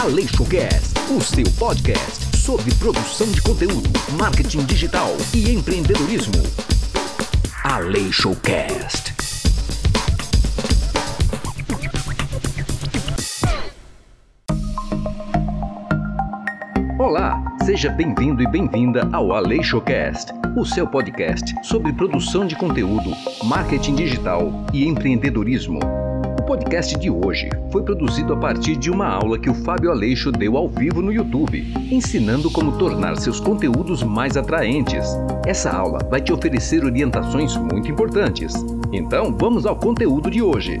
Aleixocast, o seu podcast sobre produção de conteúdo, marketing digital e empreendedorismo. Aleixocast. Olá, seja bem-vindo e bem-vinda ao Aleixocast, o seu podcast sobre produção de conteúdo, marketing digital e empreendedorismo podcast de hoje foi produzido a partir de uma aula que o Fábio Aleixo deu ao vivo no YouTube, ensinando como tornar seus conteúdos mais atraentes. Essa aula vai te oferecer orientações muito importantes. Então, vamos ao conteúdo de hoje.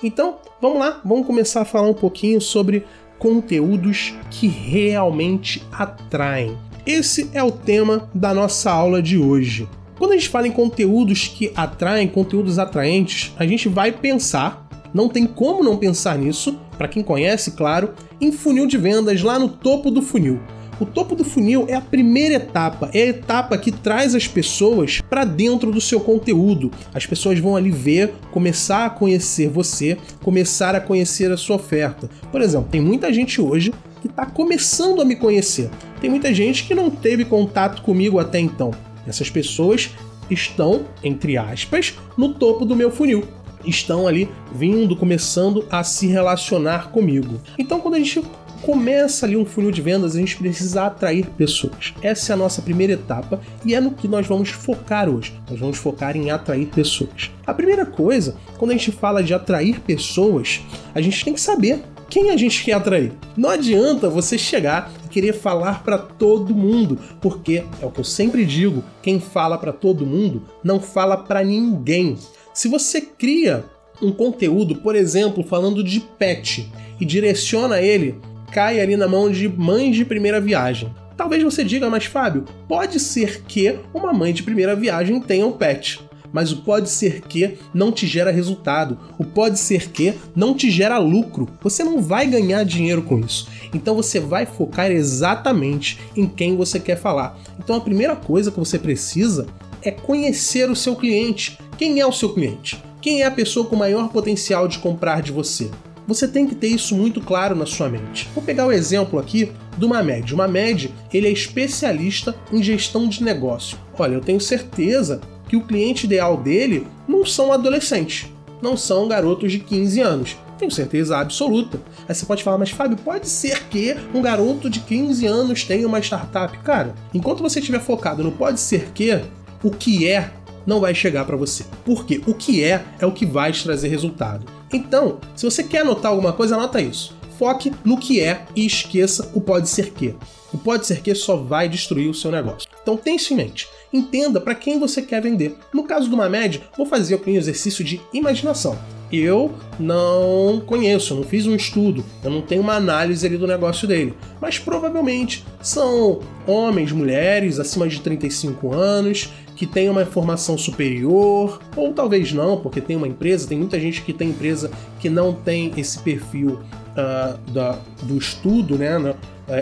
Então, vamos lá, vamos começar a falar um pouquinho sobre conteúdos que realmente atraem. Esse é o tema da nossa aula de hoje. Quando a gente fala em conteúdos que atraem, conteúdos atraentes, a gente vai pensar, não tem como não pensar nisso, para quem conhece, claro, em funil de vendas lá no topo do funil. O topo do funil é a primeira etapa, é a etapa que traz as pessoas para dentro do seu conteúdo. As pessoas vão ali ver, começar a conhecer você, começar a conhecer a sua oferta. Por exemplo, tem muita gente hoje que está começando a me conhecer. Tem muita gente que não teve contato comigo até então. Essas pessoas estão, entre aspas, no topo do meu funil. Estão ali vindo, começando a se relacionar comigo. Então, quando a gente começa ali um funil de vendas, a gente precisa atrair pessoas. Essa é a nossa primeira etapa e é no que nós vamos focar hoje. Nós vamos focar em atrair pessoas. A primeira coisa, quando a gente fala de atrair pessoas, a gente tem que saber quem a gente quer atrair. Não adianta você chegar e querer falar para todo mundo, porque é o que eu sempre digo, quem fala para todo mundo não fala para ninguém. Se você cria um conteúdo, por exemplo, falando de pet e direciona ele, cai ali na mão de mães de primeira viagem. Talvez você diga, mas Fábio, pode ser que uma mãe de primeira viagem tenha um pet mas o pode ser que não te gera resultado, o pode ser que não te gera lucro. Você não vai ganhar dinheiro com isso. Então você vai focar exatamente em quem você quer falar. Então a primeira coisa que você precisa é conhecer o seu cliente. Quem é o seu cliente? Quem é a pessoa com maior potencial de comprar de você? Você tem que ter isso muito claro na sua mente. Vou pegar o exemplo aqui do Mamed. O Mamed, ele é especialista em gestão de negócio. Olha, eu tenho certeza que o cliente ideal dele não são adolescentes, não são garotos de 15 anos. Tenho certeza absoluta. Aí você pode falar, mas Fábio, pode ser que um garoto de 15 anos tenha uma startup? Cara, enquanto você estiver focado no pode ser que, o que é não vai chegar para você. Porque o que é é o que vai te trazer resultado. Então, se você quer anotar alguma coisa, anota isso. Foque no que é e esqueça o pode ser que. O pode ser que só vai destruir o seu negócio. Então tenha isso em mente entenda para quem você quer vender. No caso do Mamed, vou fazer aqui um exercício de imaginação. Eu não conheço, não fiz um estudo, eu não tenho uma análise ali do negócio dele. Mas provavelmente são homens, mulheres acima de 35 anos, que têm uma formação superior, ou talvez não, porque tem uma empresa, tem muita gente que tem empresa que não tem esse perfil uh, da, do estudo, né? Uh,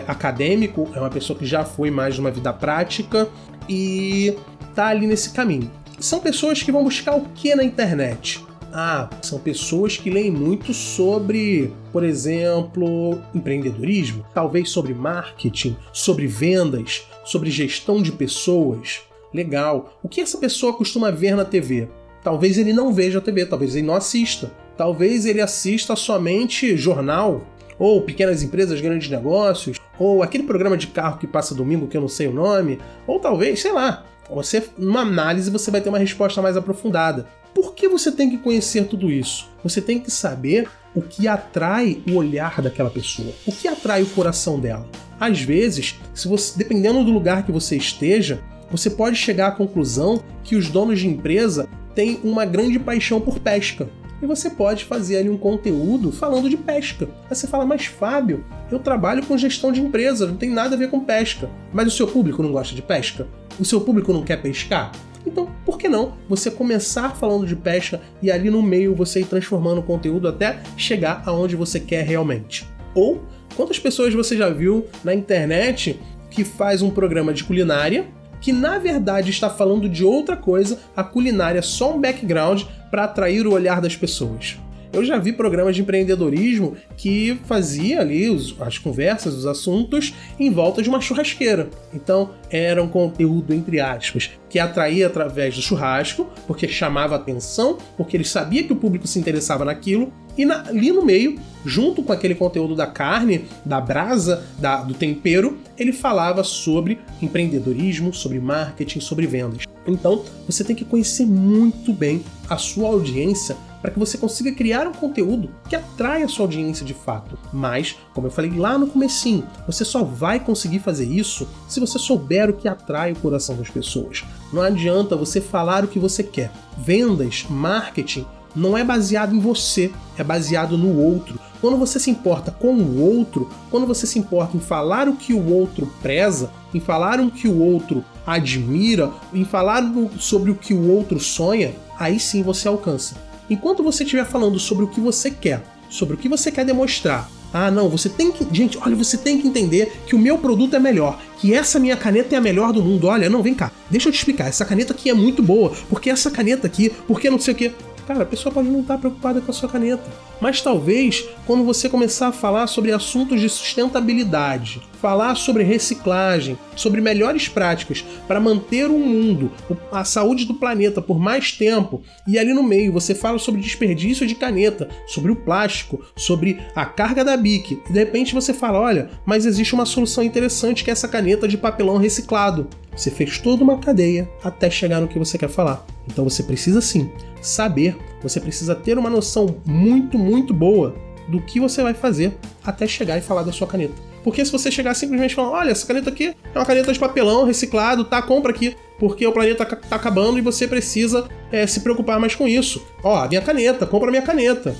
acadêmico, é uma pessoa que já foi mais de uma vida prática e tá ali nesse caminho. São pessoas que vão buscar o que na internet? Ah, são pessoas que leem muito sobre, por exemplo, empreendedorismo, talvez sobre marketing, sobre vendas, sobre gestão de pessoas. Legal. O que essa pessoa costuma ver na TV? Talvez ele não veja a TV, talvez ele não assista. Talvez ele assista somente jornal, ou pequenas empresas, grandes negócios, ou aquele programa de carro que passa domingo que eu não sei o nome, ou talvez, sei lá, você numa análise você vai ter uma resposta mais aprofundada. Por que você tem que conhecer tudo isso? Você tem que saber o que atrai o olhar daquela pessoa, o que atrai o coração dela. Às vezes, se você, dependendo do lugar que você esteja, você pode chegar à conclusão que os donos de empresa têm uma grande paixão por pesca e você pode fazer ali um conteúdo falando de pesca. Aí você fala, mas Fábio, eu trabalho com gestão de empresa, não tem nada a ver com pesca. Mas o seu público não gosta de pesca? O seu público não quer pescar? Então, por que não você começar falando de pesca e ali no meio você ir transformando o conteúdo até chegar aonde você quer realmente? Ou quantas pessoas você já viu na internet que faz um programa de culinária que na verdade está falando de outra coisa, a culinária é só um background para atrair o olhar das pessoas. Eu já vi programas de empreendedorismo que fazia ali os, as conversas, os assuntos em volta de uma churrasqueira. Então era um conteúdo, entre aspas, que atraía através do churrasco, porque chamava atenção, porque ele sabia que o público se interessava naquilo, e na, ali no meio, junto com aquele conteúdo da carne, da brasa, da, do tempero, ele falava sobre empreendedorismo, sobre marketing, sobre vendas. Então, você tem que conhecer muito bem a sua audiência para que você consiga criar um conteúdo que atrai a sua audiência de fato. Mas, como eu falei lá no comecinho, você só vai conseguir fazer isso se você souber o que atrai o coração das pessoas. Não adianta você falar o que você quer. Vendas, marketing não é baseado em você, é baseado no outro. Quando você se importa com o outro, quando você se importa em falar o que o outro preza, em falar o que o outro admira, em falar sobre o que o outro sonha, aí sim você alcança. Enquanto você estiver falando sobre o que você quer, sobre o que você quer demonstrar, ah, não, você tem que. Gente, olha, você tem que entender que o meu produto é melhor, que essa minha caneta é a melhor do mundo. Olha, não, vem cá, deixa eu te explicar. Essa caneta aqui é muito boa, porque essa caneta aqui, porque não sei o quê. Cara, a pessoa pode não estar preocupada com a sua caneta. Mas talvez, quando você começar a falar sobre assuntos de sustentabilidade, falar sobre reciclagem, sobre melhores práticas para manter o mundo, a saúde do planeta por mais tempo, e ali no meio você fala sobre desperdício de caneta, sobre o plástico, sobre a carga da BIC, e de repente você fala: olha, mas existe uma solução interessante que é essa caneta de papelão reciclado. Você fez toda uma cadeia até chegar no que você quer falar. Então você precisa sim saber, você precisa ter uma noção muito, muito boa do que você vai fazer até chegar e falar da sua caneta. Porque se você chegar simplesmente falando, olha, essa caneta aqui é uma caneta de papelão reciclado, tá? Compra aqui, porque o planeta tá, acabando e você precisa é, se preocupar mais com isso. Ó, a minha caneta, compra a minha caneta.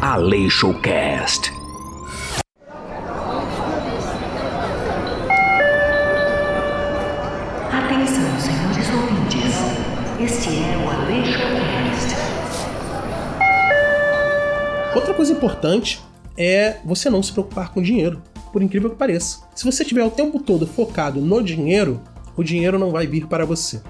Aleixocast. Este é o AleixoCast. Outra coisa importante é você não se preocupar com dinheiro, por incrível que pareça. Se você estiver o tempo todo focado no dinheiro, o dinheiro não vai vir para você.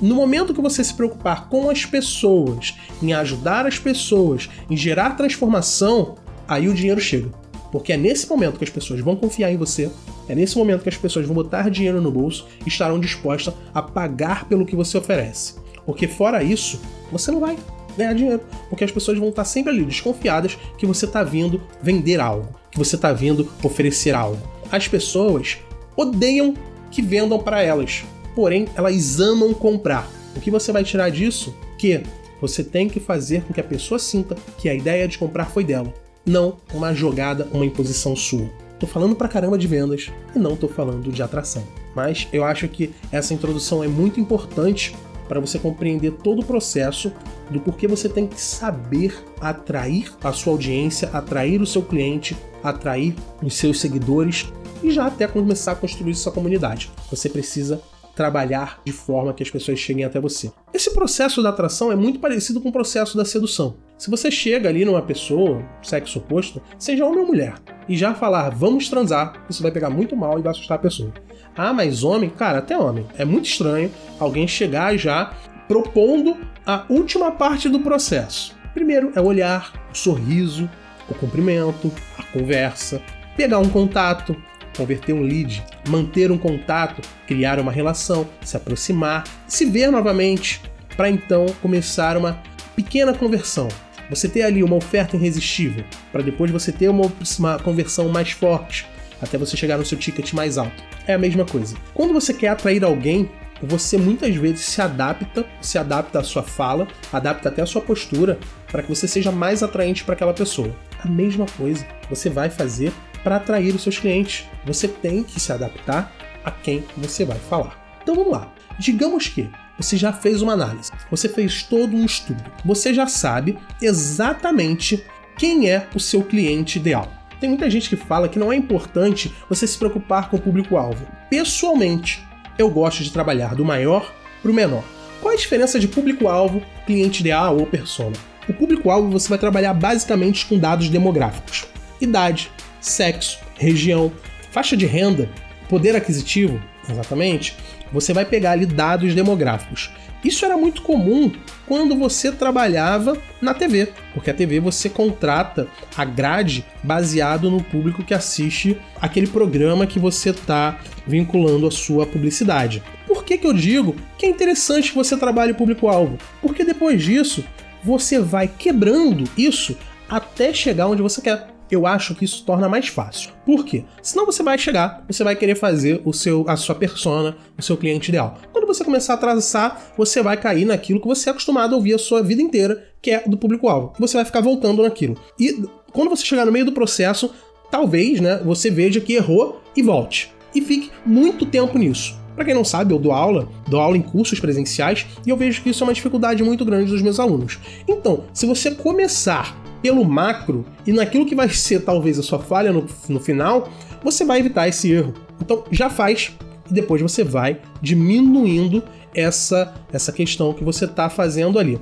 No momento que você se preocupar com as pessoas, em ajudar as pessoas, em gerar transformação, aí o dinheiro chega. Porque é nesse momento que as pessoas vão confiar em você, é nesse momento que as pessoas vão botar dinheiro no bolso e estarão dispostas a pagar pelo que você oferece. Porque fora isso, você não vai ganhar dinheiro. Porque as pessoas vão estar sempre ali desconfiadas que você está vindo vender algo, que você está vindo oferecer algo. As pessoas odeiam que vendam para elas, porém elas amam comprar. O que você vai tirar disso? Que você tem que fazer com que a pessoa sinta que a ideia de comprar foi dela, não uma jogada, uma imposição sua. Tô falando pra caramba de vendas e não tô falando de atração. Mas eu acho que essa introdução é muito importante para você compreender todo o processo do porquê você tem que saber atrair a sua audiência, atrair o seu cliente, atrair os seus seguidores e já até começar a construir sua comunidade. Você precisa trabalhar de forma que as pessoas cheguem até você. Esse processo da atração é muito parecido com o processo da sedução. Se você chega ali numa pessoa, sexo oposto, seja homem ou mulher, e já falar vamos transar, isso vai pegar muito mal e vai assustar a pessoa. Ah, mas homem, cara, até homem. É muito estranho alguém chegar já propondo a última parte do processo. Primeiro é o olhar, o sorriso, o cumprimento, a conversa, pegar um contato, converter um lead, manter um contato, criar uma relação, se aproximar, se ver novamente, para então começar uma pequena conversão. Você ter ali uma oferta irresistível, para depois você ter uma, uma conversão mais forte, até você chegar no seu ticket mais alto. É a mesma coisa. Quando você quer atrair alguém, você muitas vezes se adapta, se adapta à sua fala, adapta até a sua postura para que você seja mais atraente para aquela pessoa. A mesma coisa você vai fazer para atrair os seus clientes. Você tem que se adaptar a quem você vai falar. Então vamos lá. Digamos que você já fez uma análise, você fez todo um estudo, você já sabe exatamente quem é o seu cliente ideal. Tem muita gente que fala que não é importante você se preocupar com o público-alvo. Pessoalmente, eu gosto de trabalhar do maior para o menor. Qual a diferença de público-alvo, cliente ideal ou persona? O público-alvo você vai trabalhar basicamente com dados demográficos: idade, sexo, região, faixa de renda, poder aquisitivo, Exatamente. Você vai pegar ali dados demográficos. Isso era muito comum quando você trabalhava na TV, porque a TV você contrata a grade baseado no público que assiste aquele programa que você está vinculando a sua publicidade. Por que, que eu digo que é interessante que você trabalhe o público-alvo? Porque depois disso você vai quebrando isso até chegar onde você quer eu acho que isso torna mais fácil. Por quê? Senão você vai chegar, você vai querer fazer o seu, a sua persona, o seu cliente ideal. Quando você começar a traçar, você vai cair naquilo que você é acostumado a ouvir a sua vida inteira, que é do público-alvo. Você vai ficar voltando naquilo. E quando você chegar no meio do processo, talvez, né, você veja que errou e volte. E fique muito tempo nisso. Para quem não sabe, eu dou aula, dou aula em cursos presenciais e eu vejo que isso é uma dificuldade muito grande dos meus alunos. Então, se você começar pelo macro e naquilo que vai ser talvez a sua falha no, no final, você vai evitar esse erro. Então já faz e depois você vai diminuindo essa, essa questão que você está fazendo ali.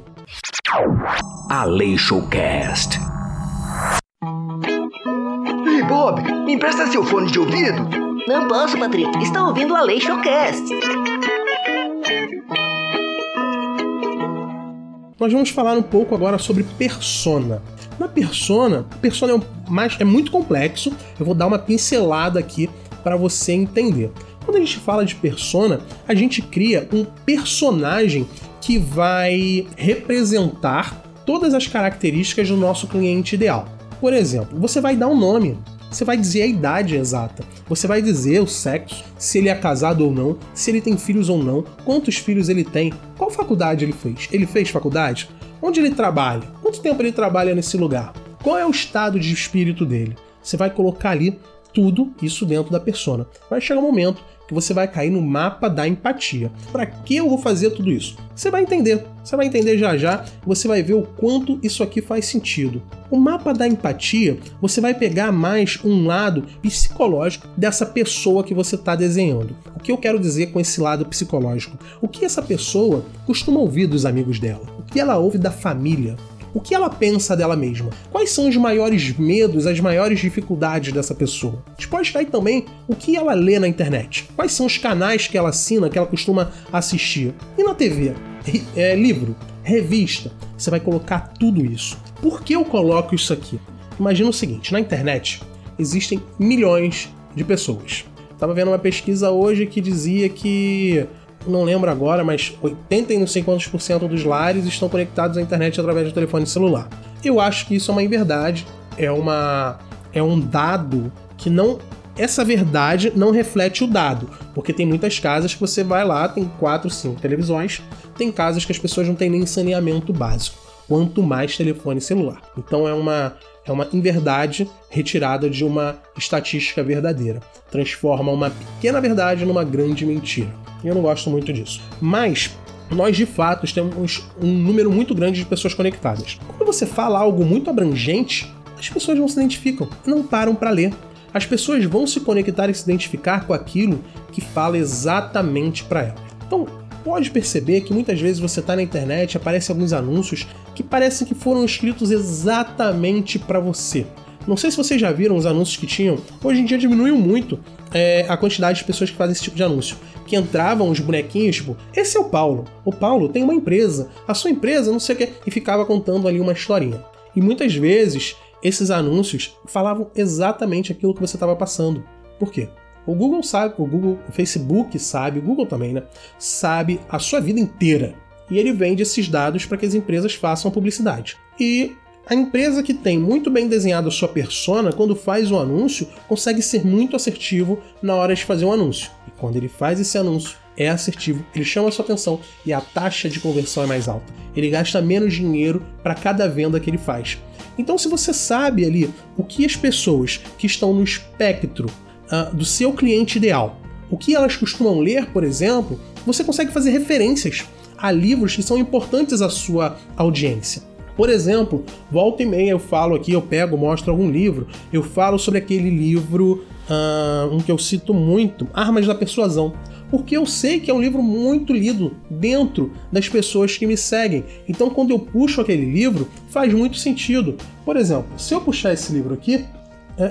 Showcast. Ei, Bob, me empresta seu fone de ouvido? Não posso, Patrick. Está ouvindo a Showcast. Nós vamos falar um pouco agora sobre persona. Na persona, persona é, mais, é muito complexo, eu vou dar uma pincelada aqui para você entender. Quando a gente fala de persona, a gente cria um personagem que vai representar todas as características do nosso cliente ideal. Por exemplo, você vai dar um nome, você vai dizer a idade exata, você vai dizer o sexo, se ele é casado ou não, se ele tem filhos ou não, quantos filhos ele tem, qual faculdade ele fez. Ele fez faculdade? Onde ele trabalha? Quanto tempo ele trabalha nesse lugar? Qual é o estado de espírito dele? Você vai colocar ali tudo isso dentro da persona. Vai chegar um momento que você vai cair no mapa da empatia. Para que eu vou fazer tudo isso? Você vai entender. Você vai entender já já você vai ver o quanto isso aqui faz sentido. O mapa da empatia, você vai pegar mais um lado psicológico dessa pessoa que você está desenhando. O que eu quero dizer com esse lado psicológico? O que essa pessoa costuma ouvir dos amigos dela? O que ela ouve da família? O que ela pensa dela mesma? Quais são os maiores medos, as maiores dificuldades dessa pessoa? A gente pode cair também o que ela lê na internet. Quais são os canais que ela assina, que ela costuma assistir? E na TV? É, livro? Revista? Você vai colocar tudo isso. Por que eu coloco isso aqui? Imagina o seguinte: na internet existem milhões de pessoas. Estava vendo uma pesquisa hoje que dizia que não lembro agora, mas 80 e não sei quantos por cento dos lares estão conectados à internet através do telefone celular. Eu acho que isso é uma inverdade, é uma é um dado que não essa verdade não reflete o dado, porque tem muitas casas que você vai lá, tem quatro, cinco televisões, tem casas que as pessoas não têm nem saneamento básico, quanto mais telefone celular. Então é uma é uma inverdade retirada de uma estatística verdadeira. Transforma uma pequena verdade numa grande mentira. E eu não gosto muito disso. Mas nós de fato temos um número muito grande de pessoas conectadas. Quando você fala algo muito abrangente, as pessoas não se identificam, não param para ler. As pessoas vão se conectar e se identificar com aquilo que fala exatamente para ela. Então, pode perceber que muitas vezes você está na internet aparecem alguns anúncios que parecem que foram escritos exatamente para você. Não sei se vocês já viram os anúncios que tinham. Hoje em dia diminuiu muito é, a quantidade de pessoas que fazem esse tipo de anúncio. Que entravam os bonequinhos, tipo, esse é o Paulo. O Paulo tem uma empresa. A sua empresa, não sei o que. E ficava contando ali uma historinha. E muitas vezes esses anúncios falavam exatamente aquilo que você estava passando. Por quê? O Google sabe, o Google, o Facebook sabe, o Google também, né? Sabe a sua vida inteira. E ele vende esses dados para que as empresas façam publicidade. E a empresa que tem muito bem desenhado a sua persona, quando faz um anúncio, consegue ser muito assertivo na hora de fazer um anúncio. E quando ele faz esse anúncio, é assertivo, ele chama a sua atenção e a taxa de conversão é mais alta. Ele gasta menos dinheiro para cada venda que ele faz. Então, se você sabe ali o que as pessoas que estão no espectro uh, do seu cliente ideal, o que elas costumam ler, por exemplo, você consegue fazer referências a livros que são importantes à sua audiência. Por exemplo, volta e meia eu falo aqui, eu pego, mostro algum livro, eu falo sobre aquele livro, uh, um que eu cito muito, Armas da Persuasão. Porque eu sei que é um livro muito lido dentro das pessoas que me seguem. Então, quando eu puxo aquele livro, faz muito sentido. Por exemplo, se eu puxar esse livro aqui,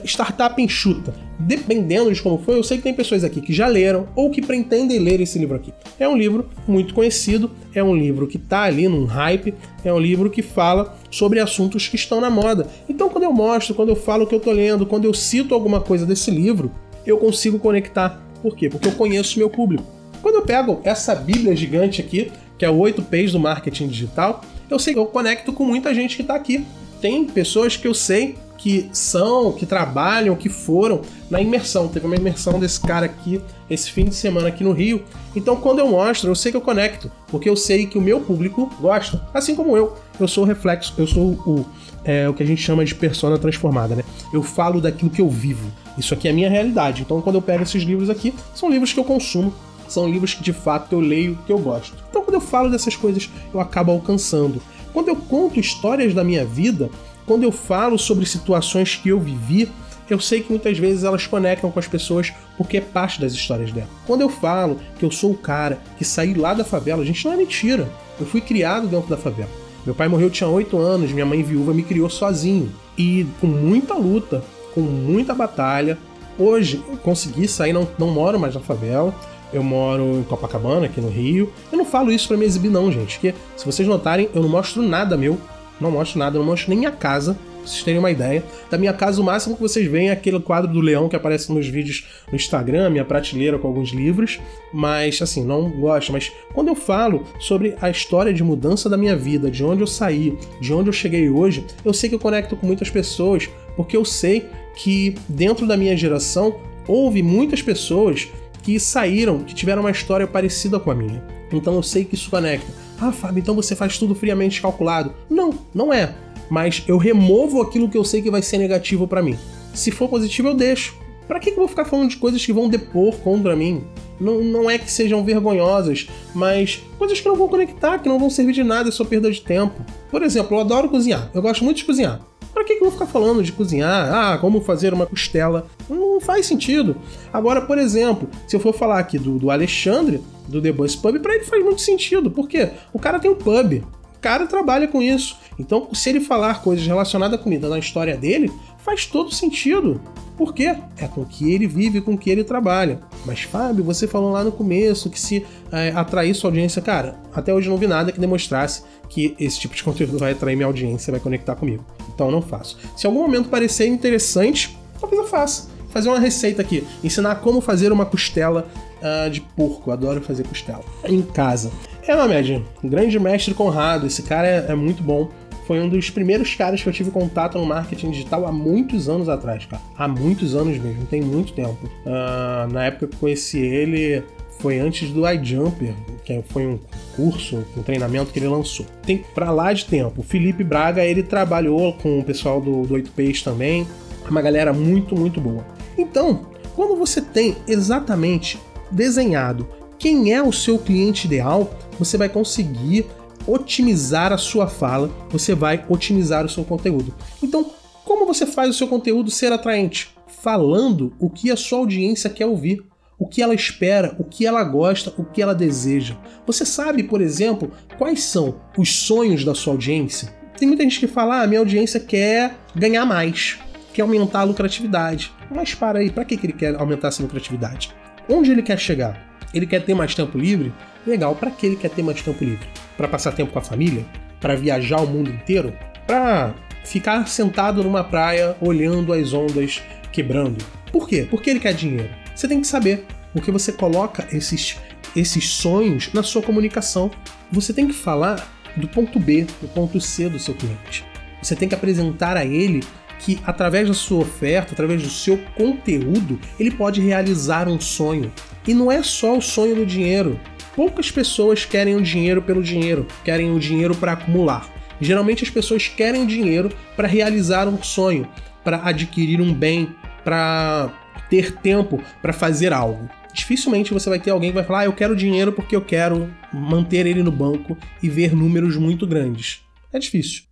Startup Enxuta. Dependendo de como foi, eu sei que tem pessoas aqui que já leram ou que pretendem ler esse livro aqui. É um livro muito conhecido, é um livro que tá ali num hype, é um livro que fala sobre assuntos que estão na moda. Então, quando eu mostro, quando eu falo o que eu tô lendo, quando eu cito alguma coisa desse livro, eu consigo conectar. Por quê? Porque eu conheço meu público. Quando eu pego essa bíblia gigante aqui, que é o 8 P's do marketing digital, eu sei que eu conecto com muita gente que está aqui. Tem pessoas que eu sei que são, que trabalham, que foram na imersão. Teve uma imersão desse cara aqui esse fim de semana aqui no Rio. Então, quando eu mostro, eu sei que eu conecto, porque eu sei que o meu público gosta, assim como eu. Eu sou o reflexo, eu sou o, é, o que a gente chama de persona transformada, né? Eu falo daquilo que eu vivo. Isso aqui é a minha realidade. Então, quando eu pego esses livros aqui, são livros que eu consumo, são livros que de fato eu leio, que eu gosto. Então, quando eu falo dessas coisas, eu acabo alcançando. Quando eu conto histórias da minha vida, quando eu falo sobre situações que eu vivi, eu sei que muitas vezes elas conectam com as pessoas porque é parte das histórias dela. Quando eu falo que eu sou o cara que saí lá da favela, gente, não é mentira. Eu fui criado dentro da favela. Meu pai morreu, tinha 8 anos, minha mãe viúva me criou sozinho. E com muita luta, com muita batalha, hoje eu consegui sair, não, não moro mais na favela. Eu moro em Copacabana, aqui no Rio. Eu não falo isso para me exibir, não, gente. Porque se vocês notarem, eu não mostro nada meu. Não mostro nada, não mostro nem minha casa pra vocês terem uma ideia. Da minha casa, o máximo que vocês veem é aquele quadro do leão que aparece nos vídeos no Instagram, minha prateleira com alguns livros, mas assim, não gosto. Mas quando eu falo sobre a história de mudança da minha vida, de onde eu saí, de onde eu cheguei hoje, eu sei que eu conecto com muitas pessoas, porque eu sei que dentro da minha geração houve muitas pessoas que saíram, que tiveram uma história parecida com a minha. Então eu sei que isso conecta. Ah, Fábio, então você faz tudo friamente calculado. Não, não é mas eu removo aquilo que eu sei que vai ser negativo para mim. Se for positivo, eu deixo. Para que, que eu vou ficar falando de coisas que vão depor contra mim? Não, não é que sejam vergonhosas, mas coisas que não vão conectar, que não vão servir de nada, é só perda de tempo. Por exemplo, eu adoro cozinhar, eu gosto muito de cozinhar. Que, que eu vou ficar falando de cozinhar? Ah, como fazer uma costela? Não faz sentido. Agora, por exemplo, se eu for falar aqui do, do Alexandre, do The Bus Pub, pra ele faz muito sentido. Por quê? O cara tem um pub cara trabalha com isso. Então, se ele falar coisas relacionadas à comida na história dele, faz todo sentido. Por quê? É com que ele vive, com que ele trabalha. Mas, Fábio, você falou lá no começo que se é, atrair sua audiência, cara, até hoje não vi nada que demonstrasse que esse tipo de conteúdo vai atrair minha audiência, vai conectar comigo. Então, não faço. Se algum momento parecer interessante, talvez eu faça. Fazer uma receita aqui, ensinar como fazer uma costela uh, de porco. adoro fazer costela em casa. É, não, média. Grande mestre Conrado, esse cara é, é, muito bom. Foi um dos primeiros caras que eu tive contato no marketing digital há muitos anos atrás, cara. Há muitos anos mesmo, tem muito tempo. Uh, na época que eu conheci ele, foi antes do iJumper, que foi um curso, um treinamento que ele lançou. Tem pra lá de tempo. O Felipe Braga, ele trabalhou com o pessoal do, do 8Ps também. Uma galera muito, muito boa. Então, quando você tem exatamente desenhado quem é o seu cliente ideal, você vai conseguir otimizar a sua fala, você vai otimizar o seu conteúdo. Então, como você faz o seu conteúdo ser atraente? Falando o que a sua audiência quer ouvir, o que ela espera, o que ela gosta, o que ela deseja. Você sabe, por exemplo, quais são os sonhos da sua audiência? Tem muita gente que fala: ah, minha audiência quer ganhar mais, quer aumentar a lucratividade. Mas para aí, para que ele quer aumentar essa lucratividade? Onde ele quer chegar? Ele quer ter mais tempo livre? Legal, para que ele quer ter mais tempo livre? Para passar tempo com a família? Para viajar o mundo inteiro? Para ficar sentado numa praia olhando as ondas quebrando? Por quê? Porque ele quer dinheiro. Você tem que saber, porque você coloca esses, esses sonhos na sua comunicação. Você tem que falar do ponto B, do ponto C do seu cliente. Você tem que apresentar a ele que através da sua oferta, através do seu conteúdo, ele pode realizar um sonho. E não é só o sonho do dinheiro. Poucas pessoas querem o dinheiro pelo dinheiro, querem o dinheiro para acumular. Geralmente as pessoas querem o dinheiro para realizar um sonho, para adquirir um bem, para ter tempo para fazer algo. Dificilmente você vai ter alguém que vai falar: ah, eu quero dinheiro porque eu quero manter ele no banco e ver números muito grandes. É difícil.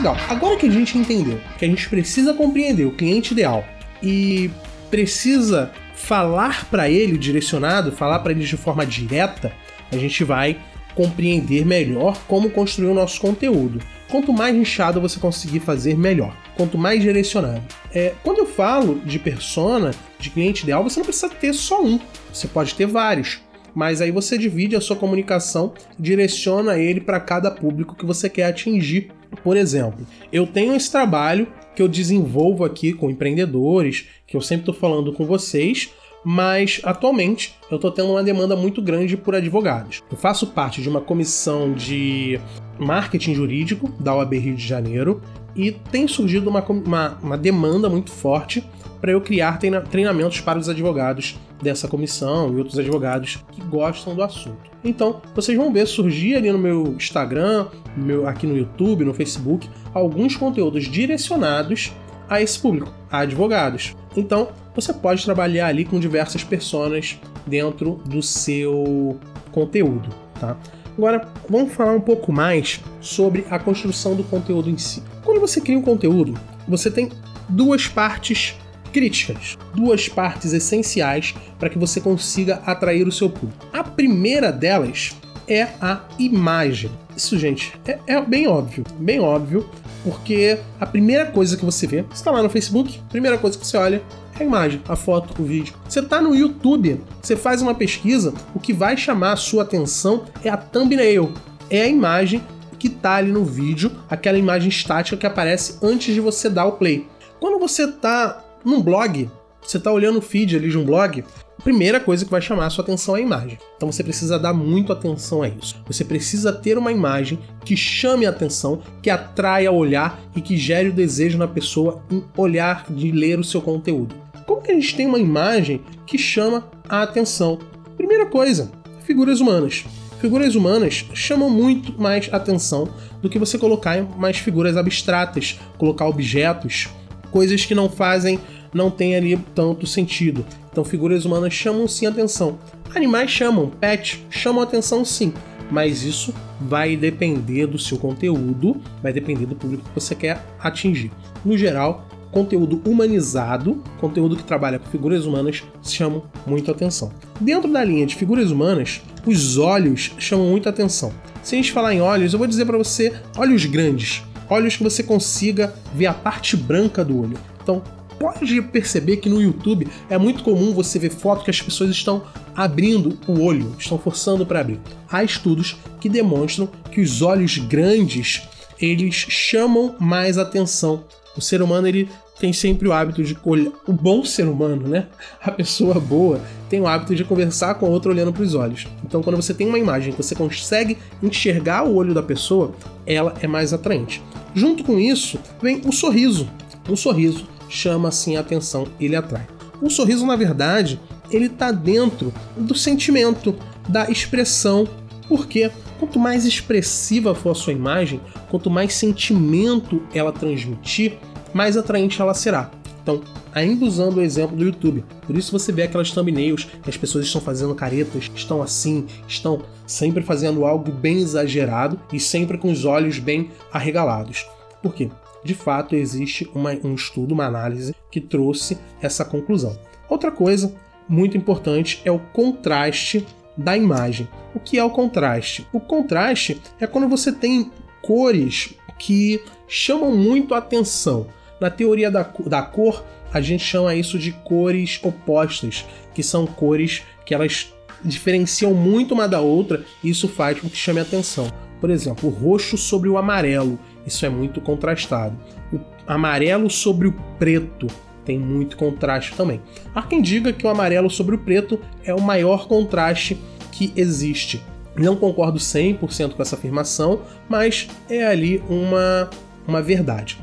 Legal. Agora que a gente entendeu que a gente precisa compreender o cliente ideal e precisa falar para ele direcionado, falar para ele de forma direta, a gente vai compreender melhor como construir o nosso conteúdo. Quanto mais nichado você conseguir fazer, melhor. Quanto mais direcionado. É, quando eu falo de persona, de cliente ideal, você não precisa ter só um. Você pode ter vários. Mas aí você divide a sua comunicação, direciona ele para cada público que você quer atingir. Por exemplo, eu tenho esse trabalho que eu desenvolvo aqui com empreendedores, que eu sempre estou falando com vocês, mas atualmente eu estou tendo uma demanda muito grande por advogados. Eu faço parte de uma comissão de marketing jurídico da OAB Rio de Janeiro e tem surgido uma, uma, uma demanda muito forte para eu criar treinamentos para os advogados dessa comissão e outros advogados que gostam do assunto. Então, vocês vão ver surgir ali no meu Instagram, meu, aqui no YouTube, no Facebook, alguns conteúdos direcionados a esse público, a advogados. Então, você pode trabalhar ali com diversas personas dentro do seu conteúdo, tá? Agora, vamos falar um pouco mais sobre a construção do conteúdo em si. Quando você cria um conteúdo, você tem duas partes críticas, duas partes essenciais para que você consiga atrair o seu público. A primeira delas é a imagem. Isso, gente, é, é bem óbvio, bem óbvio, porque a primeira coisa que você vê, está lá no Facebook, a primeira coisa que você olha é a imagem, a foto, o vídeo. Você está no YouTube, você faz uma pesquisa, o que vai chamar a sua atenção é a thumbnail, é a imagem que está ali no vídeo, aquela imagem estática que aparece antes de você dar o play. Quando você está num blog, você está olhando o feed ali de um blog, a primeira coisa que vai chamar a sua atenção é a imagem. Então você precisa dar muito atenção a isso. Você precisa ter uma imagem que chame a atenção, que atraia o olhar e que gere o desejo na pessoa em olhar de ler o seu conteúdo. Como que a gente tem uma imagem que chama a atenção? Primeira coisa, figuras humanas. Figuras humanas chamam muito mais atenção do que você colocar mais figuras abstratas, colocar objetos, coisas que não fazem, não tem ali tanto sentido. Então figuras humanas chamam sim atenção. Animais chamam, pets chamam atenção sim, mas isso vai depender do seu conteúdo, vai depender do público que você quer atingir. No geral, conteúdo humanizado, conteúdo que trabalha com figuras humanas, chamam muito atenção. Dentro da linha de figuras humanas, os olhos chamam muita atenção. Se a gente falar em olhos, eu vou dizer para você olhos grandes, olhos que você consiga ver a parte branca do olho. Então, pode perceber que no YouTube é muito comum você ver foto que as pessoas estão abrindo o olho, estão forçando para abrir. Há estudos que demonstram que os olhos grandes eles chamam mais atenção. O ser humano ele tem sempre o hábito de olhar. O bom ser humano, né? A pessoa boa tem o hábito de conversar com a outra olhando para os olhos. Então, quando você tem uma imagem que você consegue enxergar o olho da pessoa, ela é mais atraente. Junto com isso, vem o sorriso. O sorriso chama assim a atenção, ele atrai. O sorriso, na verdade, ele está dentro do sentimento, da expressão, porque quanto mais expressiva for a sua imagem, quanto mais sentimento ela transmitir, mais atraente ela será. Então, ainda usando o exemplo do YouTube, por isso você vê aquelas thumbnails que as pessoas estão fazendo caretas, estão assim, estão sempre fazendo algo bem exagerado e sempre com os olhos bem arregalados. Por quê? de fato existe uma, um estudo, uma análise que trouxe essa conclusão. Outra coisa muito importante é o contraste da imagem. O que é o contraste? O contraste é quando você tem cores que chamam muito a atenção. Na teoria da, da cor, a gente chama isso de cores opostas, que são cores que elas diferenciam muito uma da outra e isso faz com que chame a atenção. Por exemplo, o roxo sobre o amarelo. Isso é muito contrastado. O amarelo sobre o preto tem muito contraste também. Há quem diga que o amarelo sobre o preto é o maior contraste que existe. Não concordo 100% com essa afirmação, mas é ali uma, uma verdade.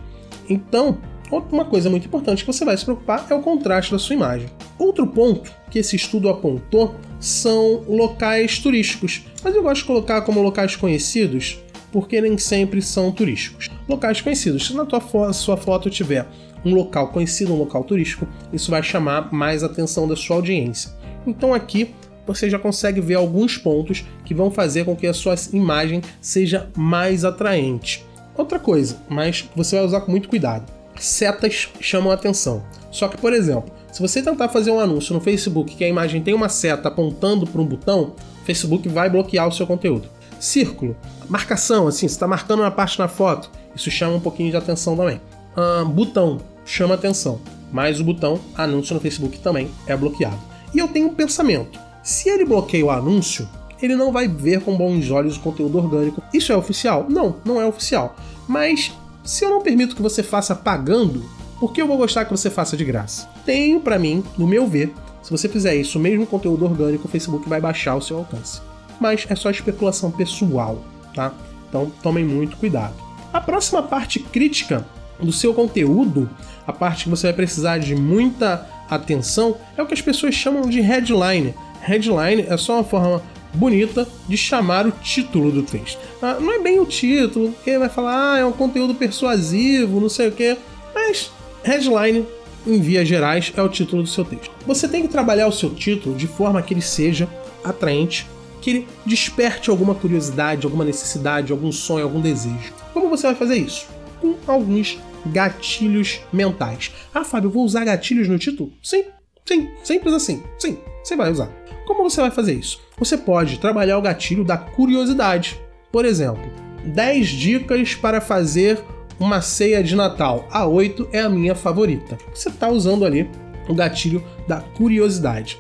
Então, uma coisa muito importante que você vai se preocupar é o contraste da sua imagem. Outro ponto que esse estudo apontou são locais turísticos, mas eu gosto de colocar como locais conhecidos porque nem sempre são turísticos. Locais conhecidos. Se na tua fo sua foto tiver um local conhecido, um local turístico, isso vai chamar mais atenção da sua audiência. Então aqui você já consegue ver alguns pontos que vão fazer com que a sua imagem seja mais atraente. Outra coisa, mas você vai usar com muito cuidado. Setas chamam a atenção. Só que, por exemplo, se você tentar fazer um anúncio no Facebook que a imagem tem uma seta apontando para um botão, o Facebook vai bloquear o seu conteúdo. Círculo, marcação, assim, você está marcando uma parte na foto, isso chama um pouquinho de atenção também. Ah, botão, chama atenção, mas o botão anúncio no Facebook também é bloqueado. E eu tenho um pensamento: se ele bloqueia o anúncio, ele não vai ver com bons olhos o conteúdo orgânico. Isso é oficial? Não, não é oficial. Mas se eu não permito que você faça pagando, por que eu vou gostar que você faça de graça? Tenho para mim, no meu ver, se você fizer isso, mesmo conteúdo orgânico, o Facebook vai baixar o seu alcance. Mas é só especulação pessoal, tá? Então tomem muito cuidado. A próxima parte crítica do seu conteúdo, a parte que você vai precisar de muita atenção, é o que as pessoas chamam de headline. Headline é só uma forma bonita de chamar o título do texto. Ah, não é bem o título, porque vai falar, ah, é um conteúdo persuasivo, não sei o quê, mas headline, em vias gerais, é o título do seu texto. Você tem que trabalhar o seu título de forma que ele seja atraente, que ele desperte alguma curiosidade, alguma necessidade, algum sonho, algum desejo. Como você vai fazer isso? Com alguns gatilhos mentais. Ah, Fábio, vou usar gatilhos no título? Sim, sim, simples assim. Sim, você vai usar. Como você vai fazer isso? Você pode trabalhar o gatilho da curiosidade. Por exemplo, 10 dicas para fazer uma ceia de Natal. A 8 é a minha favorita. Você está usando ali o gatilho da curiosidade.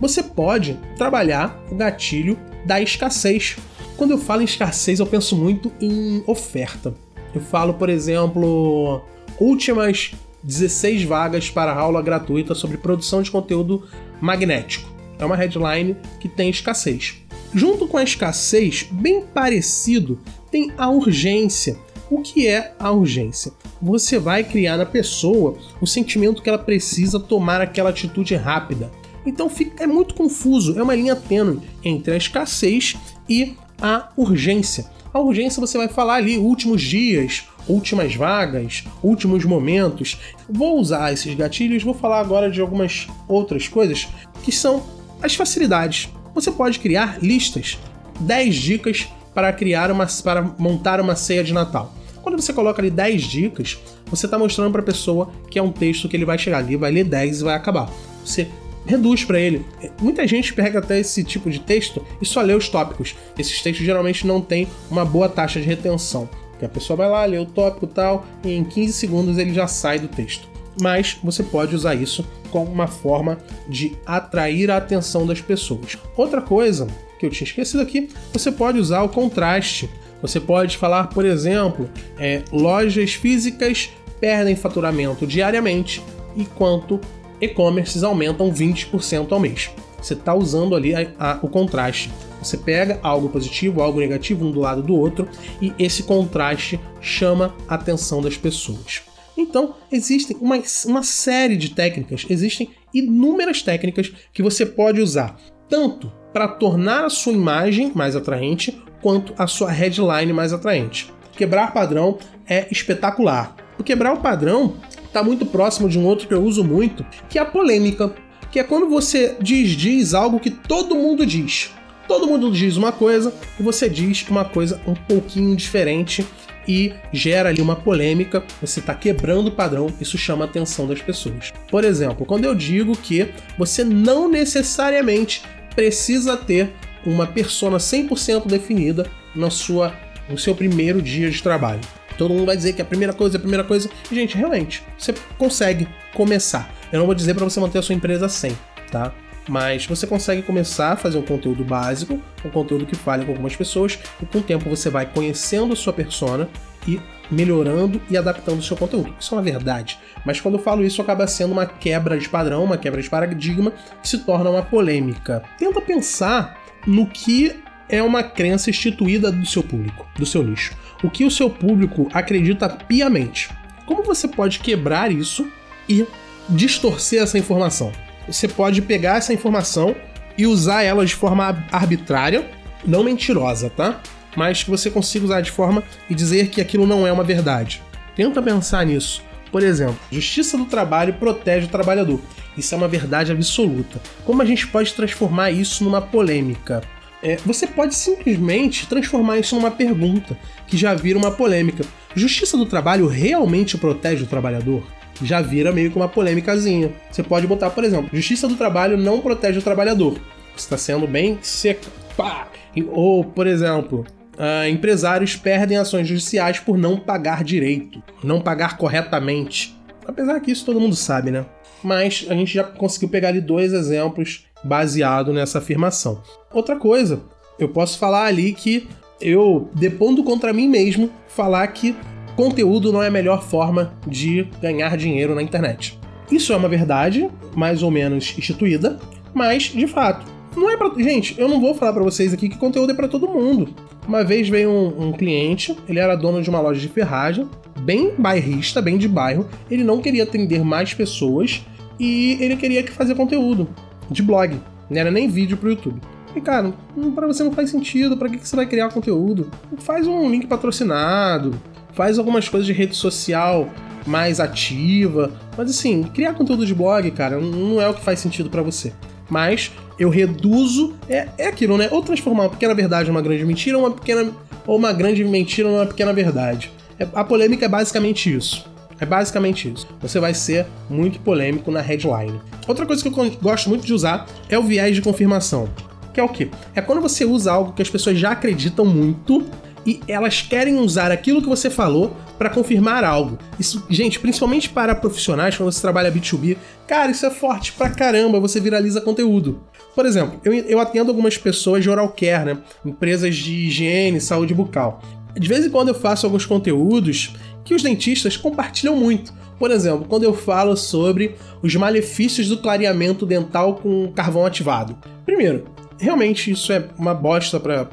Você pode trabalhar o gatilho da escassez. Quando eu falo em escassez, eu penso muito em oferta. Eu falo, por exemplo, últimas 16 vagas para aula gratuita sobre produção de conteúdo magnético é uma headline que tem escassez. Junto com a escassez, bem parecido, tem a urgência. O que é a urgência? Você vai criar na pessoa o sentimento que ela precisa tomar aquela atitude rápida. Então fica, é muito confuso, é uma linha tênue entre a escassez e a urgência. A urgência você vai falar ali últimos dias, últimas vagas, últimos momentos. Vou usar esses gatilhos, vou falar agora de algumas outras coisas que são as facilidades. Você pode criar listas, 10 dicas para criar uma para montar uma ceia de Natal. Quando você coloca ali 10 dicas, você está mostrando para a pessoa que é um texto que ele vai chegar ali, vai ler 10 e vai acabar. Você reduz para ele. Muita gente pega até esse tipo de texto e só lê os tópicos. Esses textos geralmente não têm uma boa taxa de retenção. Porque a pessoa vai lá, lê o tópico tal, e em 15 segundos ele já sai do texto mas você pode usar isso como uma forma de atrair a atenção das pessoas. Outra coisa que eu tinha esquecido aqui, você pode usar o contraste. Você pode falar, por exemplo, é, lojas físicas perdem faturamento diariamente, enquanto e-commerces aumentam 20% ao mês. Você está usando ali a, a, o contraste. Você pega algo positivo, algo negativo, um do lado do outro, e esse contraste chama a atenção das pessoas. Então, existem uma, uma série de técnicas, existem inúmeras técnicas que você pode usar, tanto para tornar a sua imagem mais atraente, quanto a sua headline mais atraente. Quebrar padrão é espetacular. O quebrar o padrão está muito próximo de um outro que eu uso muito, que é a polêmica, que é quando você diz diz algo que todo mundo diz. Todo mundo diz uma coisa e você diz uma coisa um pouquinho diferente e gera ali uma polêmica, você está quebrando o padrão, isso chama a atenção das pessoas. Por exemplo, quando eu digo que você não necessariamente precisa ter uma persona 100% definida na sua, no seu primeiro dia de trabalho. Todo mundo vai dizer que a primeira coisa é a primeira coisa. Gente, realmente, você consegue começar. Eu não vou dizer para você manter a sua empresa sem, tá? Mas você consegue começar a fazer um conteúdo básico, um conteúdo que fale com algumas pessoas, e com o tempo você vai conhecendo a sua persona e melhorando e adaptando o seu conteúdo. Isso é uma verdade. Mas quando eu falo isso, acaba sendo uma quebra de padrão, uma quebra de paradigma, que se torna uma polêmica. Tenta pensar no que é uma crença instituída do seu público, do seu nicho. O que o seu público acredita piamente. Como você pode quebrar isso e distorcer essa informação? Você pode pegar essa informação e usar ela de forma arbitrária, não mentirosa, tá? Mas que você consiga usar de forma e dizer que aquilo não é uma verdade. Tenta pensar nisso. Por exemplo, justiça do trabalho protege o trabalhador. Isso é uma verdade absoluta. Como a gente pode transformar isso numa polêmica? é, você pode simplesmente transformar isso numa pergunta, que já vira uma polêmica. Justiça do trabalho realmente protege o trabalhador? Já vira meio que uma polêmicazinha. Você pode botar, por exemplo, Justiça do trabalho não protege o trabalhador. Está sendo bem seca. Pá! Ou, por exemplo, uh, empresários perdem ações judiciais por não pagar direito, não pagar corretamente. Apesar que isso todo mundo sabe, né? Mas a gente já conseguiu pegar ali dois exemplos baseado nessa afirmação. Outra coisa, eu posso falar ali que eu depondo contra mim mesmo falar que conteúdo não é a melhor forma de ganhar dinheiro na internet. Isso é uma verdade, mais ou menos instituída, mas de fato, não é gente. Eu não vou falar para vocês aqui que conteúdo é para todo mundo. Uma vez veio um, um, cliente, ele era dono de uma loja de ferragem, bem bairrista, bem de bairro. Ele não queria atender mais pessoas e ele queria que fazer conteúdo de blog. Não era nem vídeo pro YouTube. E cara, para você não faz sentido, para que você vai criar conteúdo? Faz um link patrocinado, faz algumas coisas de rede social mais ativa, mas assim, criar conteúdo de blog, cara, não é o que faz sentido para você. Mas eu reduzo, é, é aquilo, né? Ou transformar uma pequena verdade numa grande mentira, ou uma pequena ou uma grande mentira numa pequena verdade. É, a polêmica é basicamente isso. É basicamente isso. Você vai ser muito polêmico na headline. Outra coisa que eu gosto muito de usar é o viés de confirmação. Que é o quê? É quando você usa algo que as pessoas já acreditam muito e elas querem usar aquilo que você falou para confirmar algo. Isso, gente, principalmente para profissionais, quando você trabalha B2B, cara, isso é forte pra caramba, você viraliza conteúdo. Por exemplo, eu, eu atendo algumas pessoas de oral care, né? Empresas de higiene, saúde bucal. De vez em quando eu faço alguns conteúdos que os dentistas compartilham muito. Por exemplo, quando eu falo sobre os malefícios do clareamento dental com carvão ativado. Primeiro, realmente isso é uma bosta para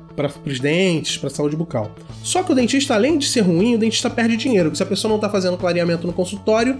os dentes, para a saúde bucal. Só que o dentista, além de ser ruim, o dentista perde dinheiro. Porque se a pessoa não está fazendo clareamento no consultório,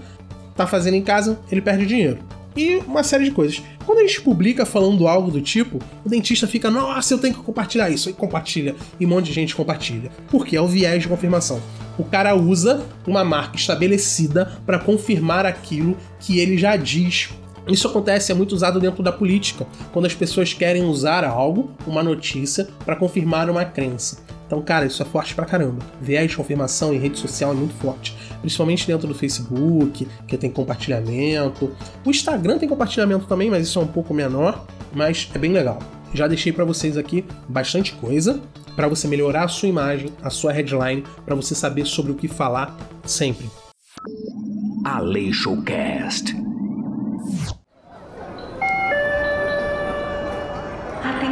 está fazendo em casa, ele perde dinheiro e uma série de coisas. Quando a gente publica falando algo do tipo, o dentista fica, nossa, eu tenho que compartilhar isso, e compartilha, e um monte de gente compartilha. Porque é o viés de confirmação. O cara usa uma marca estabelecida para confirmar aquilo que ele já diz isso acontece, é muito usado dentro da política, quando as pessoas querem usar algo, uma notícia, para confirmar uma crença. Então, cara, isso é forte pra caramba. Viés de confirmação em rede social é muito forte. Principalmente dentro do Facebook, que tem compartilhamento. O Instagram tem compartilhamento também, mas isso é um pouco menor. Mas é bem legal. Já deixei para vocês aqui bastante coisa para você melhorar a sua imagem, a sua headline, para você saber sobre o que falar sempre. Showcast.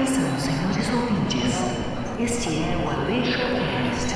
Atenção, senhores ouvintes. Este é o AleixoCast.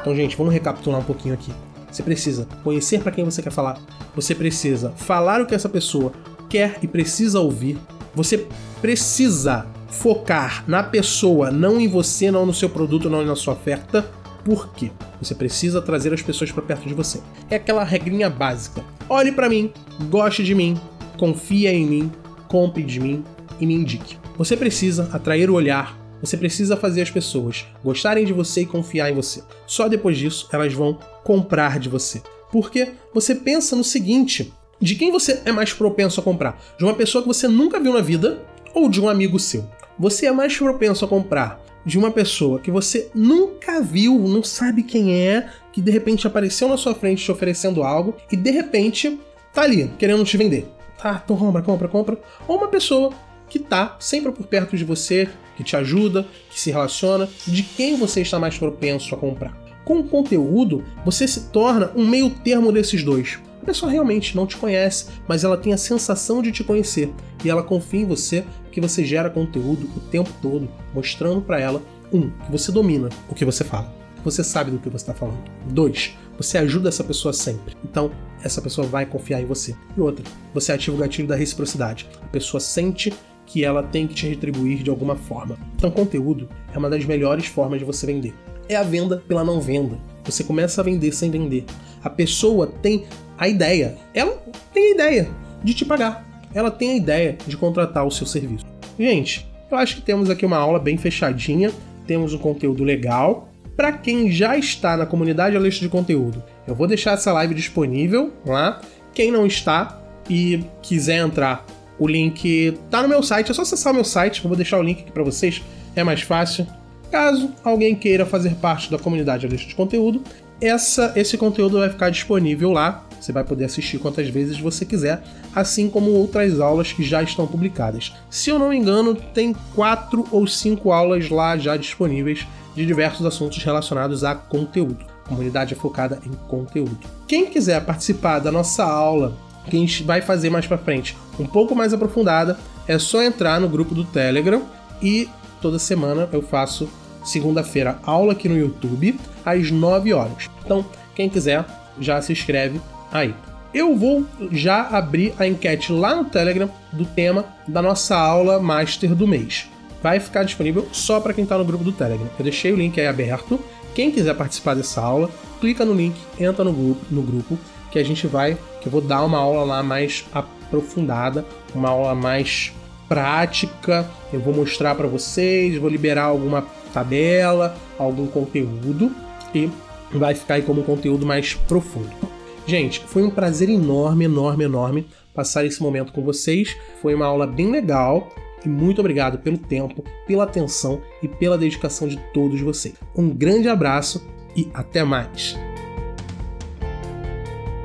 Então, gente, vamos recapitular um pouquinho aqui. Você precisa conhecer para quem você quer falar. Você precisa falar o que essa pessoa quer e precisa ouvir. Você precisa focar na pessoa, não em você, não no seu produto, não na sua oferta. Por quê? Você precisa trazer as pessoas para perto de você. É aquela regrinha básica. Olhe para mim, goste de mim, confia em mim, compre de mim e me indique. Você precisa atrair o olhar, você precisa fazer as pessoas gostarem de você e confiar em você. Só depois disso elas vão comprar de você. Porque você pensa no seguinte: de quem você é mais propenso a comprar? De uma pessoa que você nunca viu na vida ou de um amigo seu? Você é mais propenso a comprar de uma pessoa que você nunca viu, não sabe quem é, que de repente apareceu na sua frente te oferecendo algo e de repente tá ali querendo te vender. Tá, então compra, compra, compra. Ou uma pessoa que tá sempre por perto de você, que te ajuda, que se relaciona, de quem você está mais propenso a comprar. Com o conteúdo, você se torna um meio termo desses dois. A pessoa realmente não te conhece, mas ela tem a sensação de te conhecer e ela confia em você porque você gera conteúdo o tempo todo, mostrando para ela um que você domina o que você fala, que você sabe do que você está falando. Dois, você ajuda essa pessoa sempre. Então, essa pessoa vai confiar em você. E outra, você ativa o gatilho da reciprocidade. A pessoa sente que ela tem que te retribuir de alguma forma. Então, conteúdo é uma das melhores formas de você vender. É a venda pela não venda. Você começa a vender sem vender. A pessoa tem a ideia, ela tem a ideia de te pagar. Ela tem a ideia de contratar o seu serviço. Gente, eu acho que temos aqui uma aula bem fechadinha, temos um conteúdo legal. Para quem já está na comunidade Aleixo de Conteúdo, eu vou deixar essa live disponível lá. Quem não está e quiser entrar O link tá no meu site, é só acessar o meu site, eu vou deixar o link aqui para vocês, é mais fácil. Caso alguém queira fazer parte da comunidade Aleixo de Conteúdo, essa, esse conteúdo vai ficar disponível lá. Você vai poder assistir quantas vezes você quiser, assim como outras aulas que já estão publicadas. Se eu não me engano, tem quatro ou cinco aulas lá já disponíveis de diversos assuntos relacionados a conteúdo. A comunidade é focada em conteúdo. Quem quiser participar da nossa aula, que a gente vai fazer mais para frente, um pouco mais aprofundada, é só entrar no grupo do Telegram e toda semana eu faço segunda-feira aula aqui no YouTube às 9 horas. Então, quem quiser já se inscreve aí. Eu vou já abrir a enquete lá no Telegram do tema da nossa aula master do mês. Vai ficar disponível só para quem está no grupo do Telegram. Eu deixei o link aí aberto. Quem quiser participar dessa aula, clica no link, entra no grupo, no grupo que a gente vai, que eu vou dar uma aula lá mais aprofundada, uma aula mais prática. Eu vou mostrar para vocês, vou liberar alguma tabela, algum conteúdo e vai ficar aí como um conteúdo mais profundo. Gente, foi um prazer enorme, enorme, enorme passar esse momento com vocês. Foi uma aula bem legal e muito obrigado pelo tempo, pela atenção e pela dedicação de todos vocês. Um grande abraço e até mais.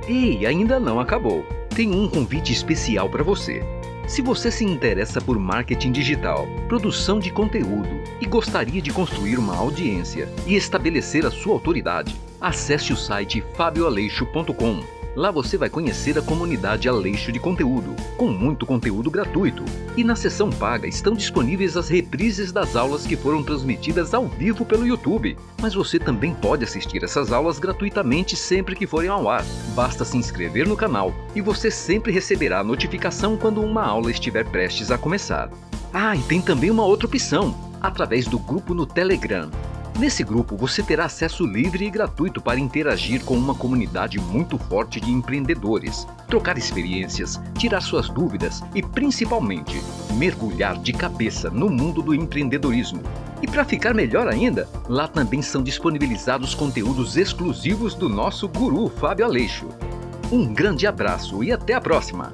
E ainda não acabou. Tem um convite especial para você. Se você se interessa por marketing digital, produção de conteúdo e gostaria de construir uma audiência e estabelecer a sua autoridade, acesse o site fabioaleixo.com. Lá você vai conhecer a comunidade Aleixo de Conteúdo, com muito conteúdo gratuito. E na seção paga estão disponíveis as reprises das aulas que foram transmitidas ao vivo pelo YouTube. Mas você também pode assistir essas aulas gratuitamente sempre que forem ao ar. Basta se inscrever no canal e você sempre receberá a notificação quando uma aula estiver prestes a começar. Ah, e tem também uma outra opção, através do grupo no Telegram. Nesse grupo você terá acesso livre e gratuito para interagir com uma comunidade muito forte de empreendedores, trocar experiências, tirar suas dúvidas e, principalmente, mergulhar de cabeça no mundo do empreendedorismo. E para ficar melhor ainda, lá também são disponibilizados conteúdos exclusivos do nosso guru Fábio Aleixo. Um grande abraço e até a próxima!